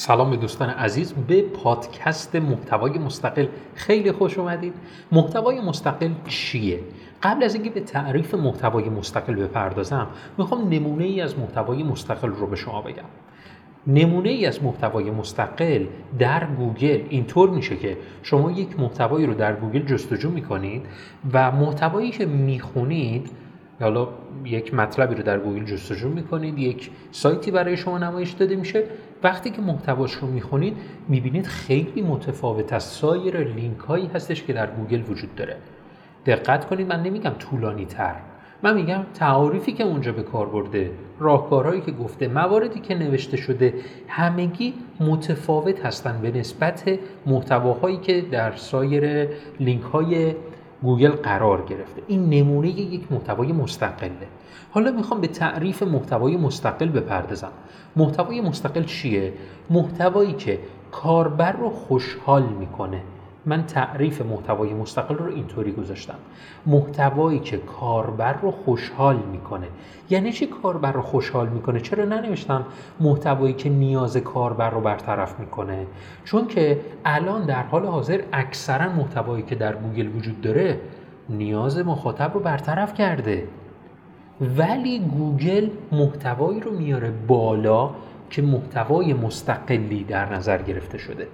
سلام به دوستان عزیز به پادکست محتوای مستقل خیلی خوش اومدید. محتوای مستقل چیه؟ قبل از اینکه به تعریف محتوای مستقل بپردازم می‌خوام نمونه ای از محتوای مستقل رو به شما بگم. نمونه ای از محتوای مستقل در گوگل اینطور میشه که شما یک محتوایی رو در گوگل جستجو می‌کنید و محتوایی که می‌خونید حالا یک مطلبی رو در گوگل جستجو می‌کنید یک سایتی برای شما نمایش داده میشه وقتی که محتواش رو می‌خونید می‌بینید خیلی متفاوت از سایر لینک هایی هستش که در گوگل وجود داره. دقت کنید من نمیگم طولانی تر. من میگم تعاریفی که اونجا به کار برده راهکارهایی که گفته مواردی که نوشته شده همگی متفاوت هستن به نسبت محتواهایی که در سایر لینک های گوگل قرار گرفته. این نمونه یک محتوای مستقله. حالا می‌خوام به تعریف محتوای مستقل بپردازم. محتوای مستقل چیه؟ محتوایی که کاربر رو خوشحال می‌کنه. من تعریف محتوای مستقل رو اینطوری گذاشتم. محتوایی که کاربر رو خوشحال می‌کنه. یعنی چی کاربر رو خوشحال می‌کنه؟ چرا ننوشتم محتوایی که نیاز کاربر رو برطرف می‌کنه؟ چون که الان در حال حاضر اکثرا محتوایی که در گوگل وجود داره نیاز مخاطب رو برطرف کرده. ولی گوگل محتوایی رو میاره بالا که محتوای مستقلی در نظر گرفته شده.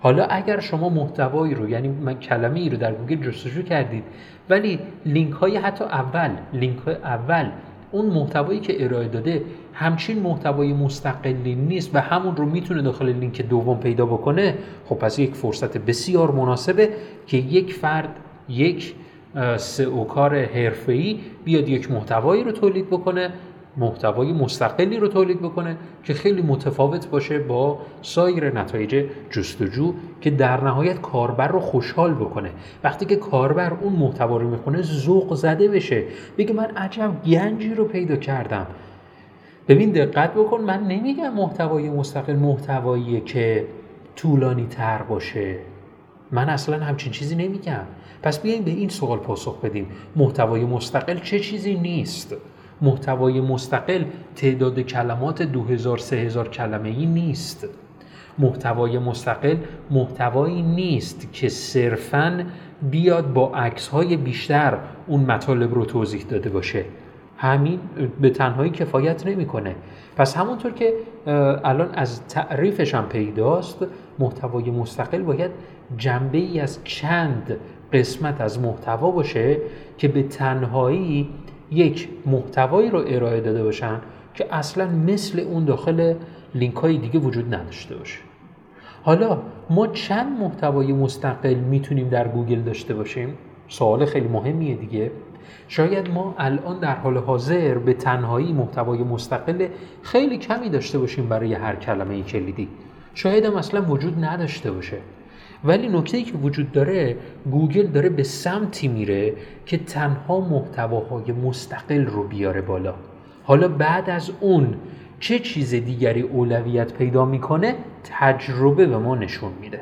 حالا اگر شما محتوایی رو یعنی من کلمه ای رو در گوگل جستجو کردید ولی لینک های حتی اول لینک های اول اون محتوایی که ارائه داده همچین محتوای مستقلی نیست و همون رو می‌تونه داخل لینک دوم پیدا بکنه خب پس یک فرصت بسیار مناسبه که یک فرد یک سئو کار حرفه‌ای بیاد یک محتوایی رو تولید بکنه محتوای مستقلی رو تولید بکنه که خیلی متفاوت باشه با سایر نتایج جستجو که در نهایت کاربر رو خوشحال بکنه. وقتی که کاربر اون محتوا رو می‌خونه ذوق زده بشه. بگه من عجب گنجی رو پیدا کردم. ببین دقت بکن من نمیگم محتوای مستقل محتواییه که طولانی تر باشه. من اصلا همچین چیزی نمیگم. پس بیایم به این سوال پاسخ بدیم. محتوای مستقل چه چیزی نیست؟ محتوای مستقل تعداد کلمات 2000 3000 کلمه ای نیست. محتوای مستقل محتوایی نیست که صرفا بیاد با عکس های بیشتر اون مطالب رو توضیح داده باشه. همین به تنهایی کفایت نمی‌کنه. پس همونطور که الان از تعریفش هم پیداست محتوای مستقل باید جنبه ای از چند قسمت از محتوا باشه که به تنهایی یک محتوایی رو ارائه داده باشن که اصلا مثل اون داخل لینک های دیگه وجود نداشته باشه. حالا ما چند محتوای مستقل می‌تونیم در گوگل داشته باشیم؟ سوال خیلی مهمیه دیگه. شاید ما الان در حال حاضر به تنهایی محتوای مستقل خیلی کمی داشته باشیم برای هر کلمه کلیدی. شاید هم اصلا وجود نداشته باشه. ولی نکته ای که وجود داره گوگل داره به سمتی میره که تنها محتواهای مستقل رو بیاره بالا. حالا بعد از اون چه چیز دیگری اولویت پیدا می‌کنه؟ تجربه به ما نشون میده.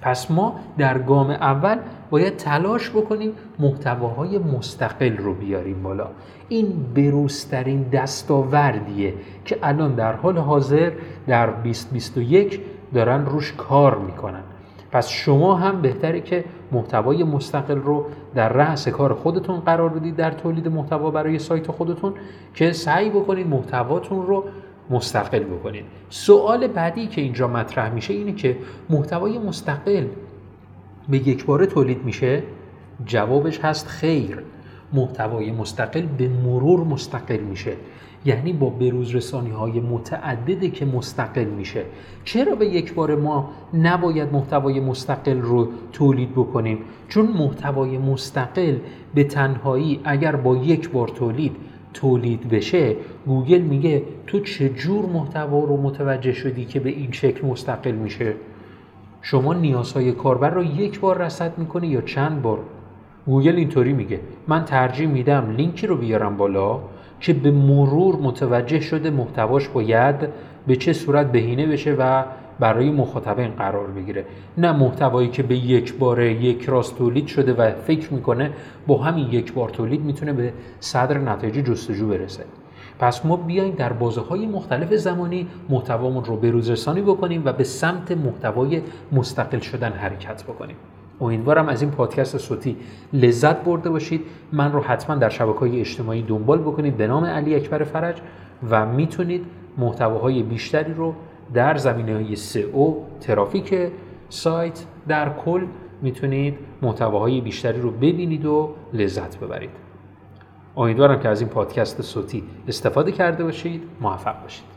پس ما در گام اول باید تلاش بکنیم محتواهای مستقل رو بیاریم بالا. این بروسترین دستاوردیه که الان در حال حاضر در 2021 دارن روش کار می‌کنن. پس شما هم بهتره که محتوای مستقل رو در رأس کار خودتون قرار بدید در تولید محتوا برای سایت خودتون که سعی بکنید محتواتون رو مستقل بکنید. سوال بعدی که اینجا مطرح میشه اینه که محتوای مستقل به یک باره تولید میشه؟ جوابش هست خیر. محتوای مستقل به مرور مستقل میشه. یعنی با بروز رسانی های متعدده که مستقل میشه. چرا به یک بار ما نباید محتوای مستقل رو تولید بکنیم؟ چون محتوای مستقل به تنهایی اگر با یک بار تولید تولید بشه گوگل میگه تو چه جور محتوا رو متوجه شدی که به این شکل مستقل میشه؟ شما نیازهای کاربر رو یک بار رصد می‌کنی یا چند بار؟ گوگل اینطوری میگه. من ترجیح میدم لینکی رو بیارم بالا که به مرور متوجه شده محتواش باید به چه صورت بهینه بشه و برای مخاطبین قرار بگیره. نه محتوایی که به یک باره یک راست تولید شده و فکر می‌کنه با همین یک بار تولید می‌تونه به صدر نتایج جستجو برسه. پس ما بیایم در بازه های مختلف زمانی محتوامون رو بروزرسانی بکنیم و به سمت محتوای مستقل شدن حرکت بکنیم. امیدوارم از این پادکست صوتی لذت برده باشید. من رو حتما در شبکه های اجتماعی دنبال بکنید به نام علی اکبر فرج و می‌تونید محتواهای بیشتری رو در زمینه های SEO ترافیک سایت در کل می‌تونید محتواهای بیشتری رو ببینید و لذت ببرید. امیدوارم که از این پادکست صوتی استفاده کرده باشید. موفق باشید.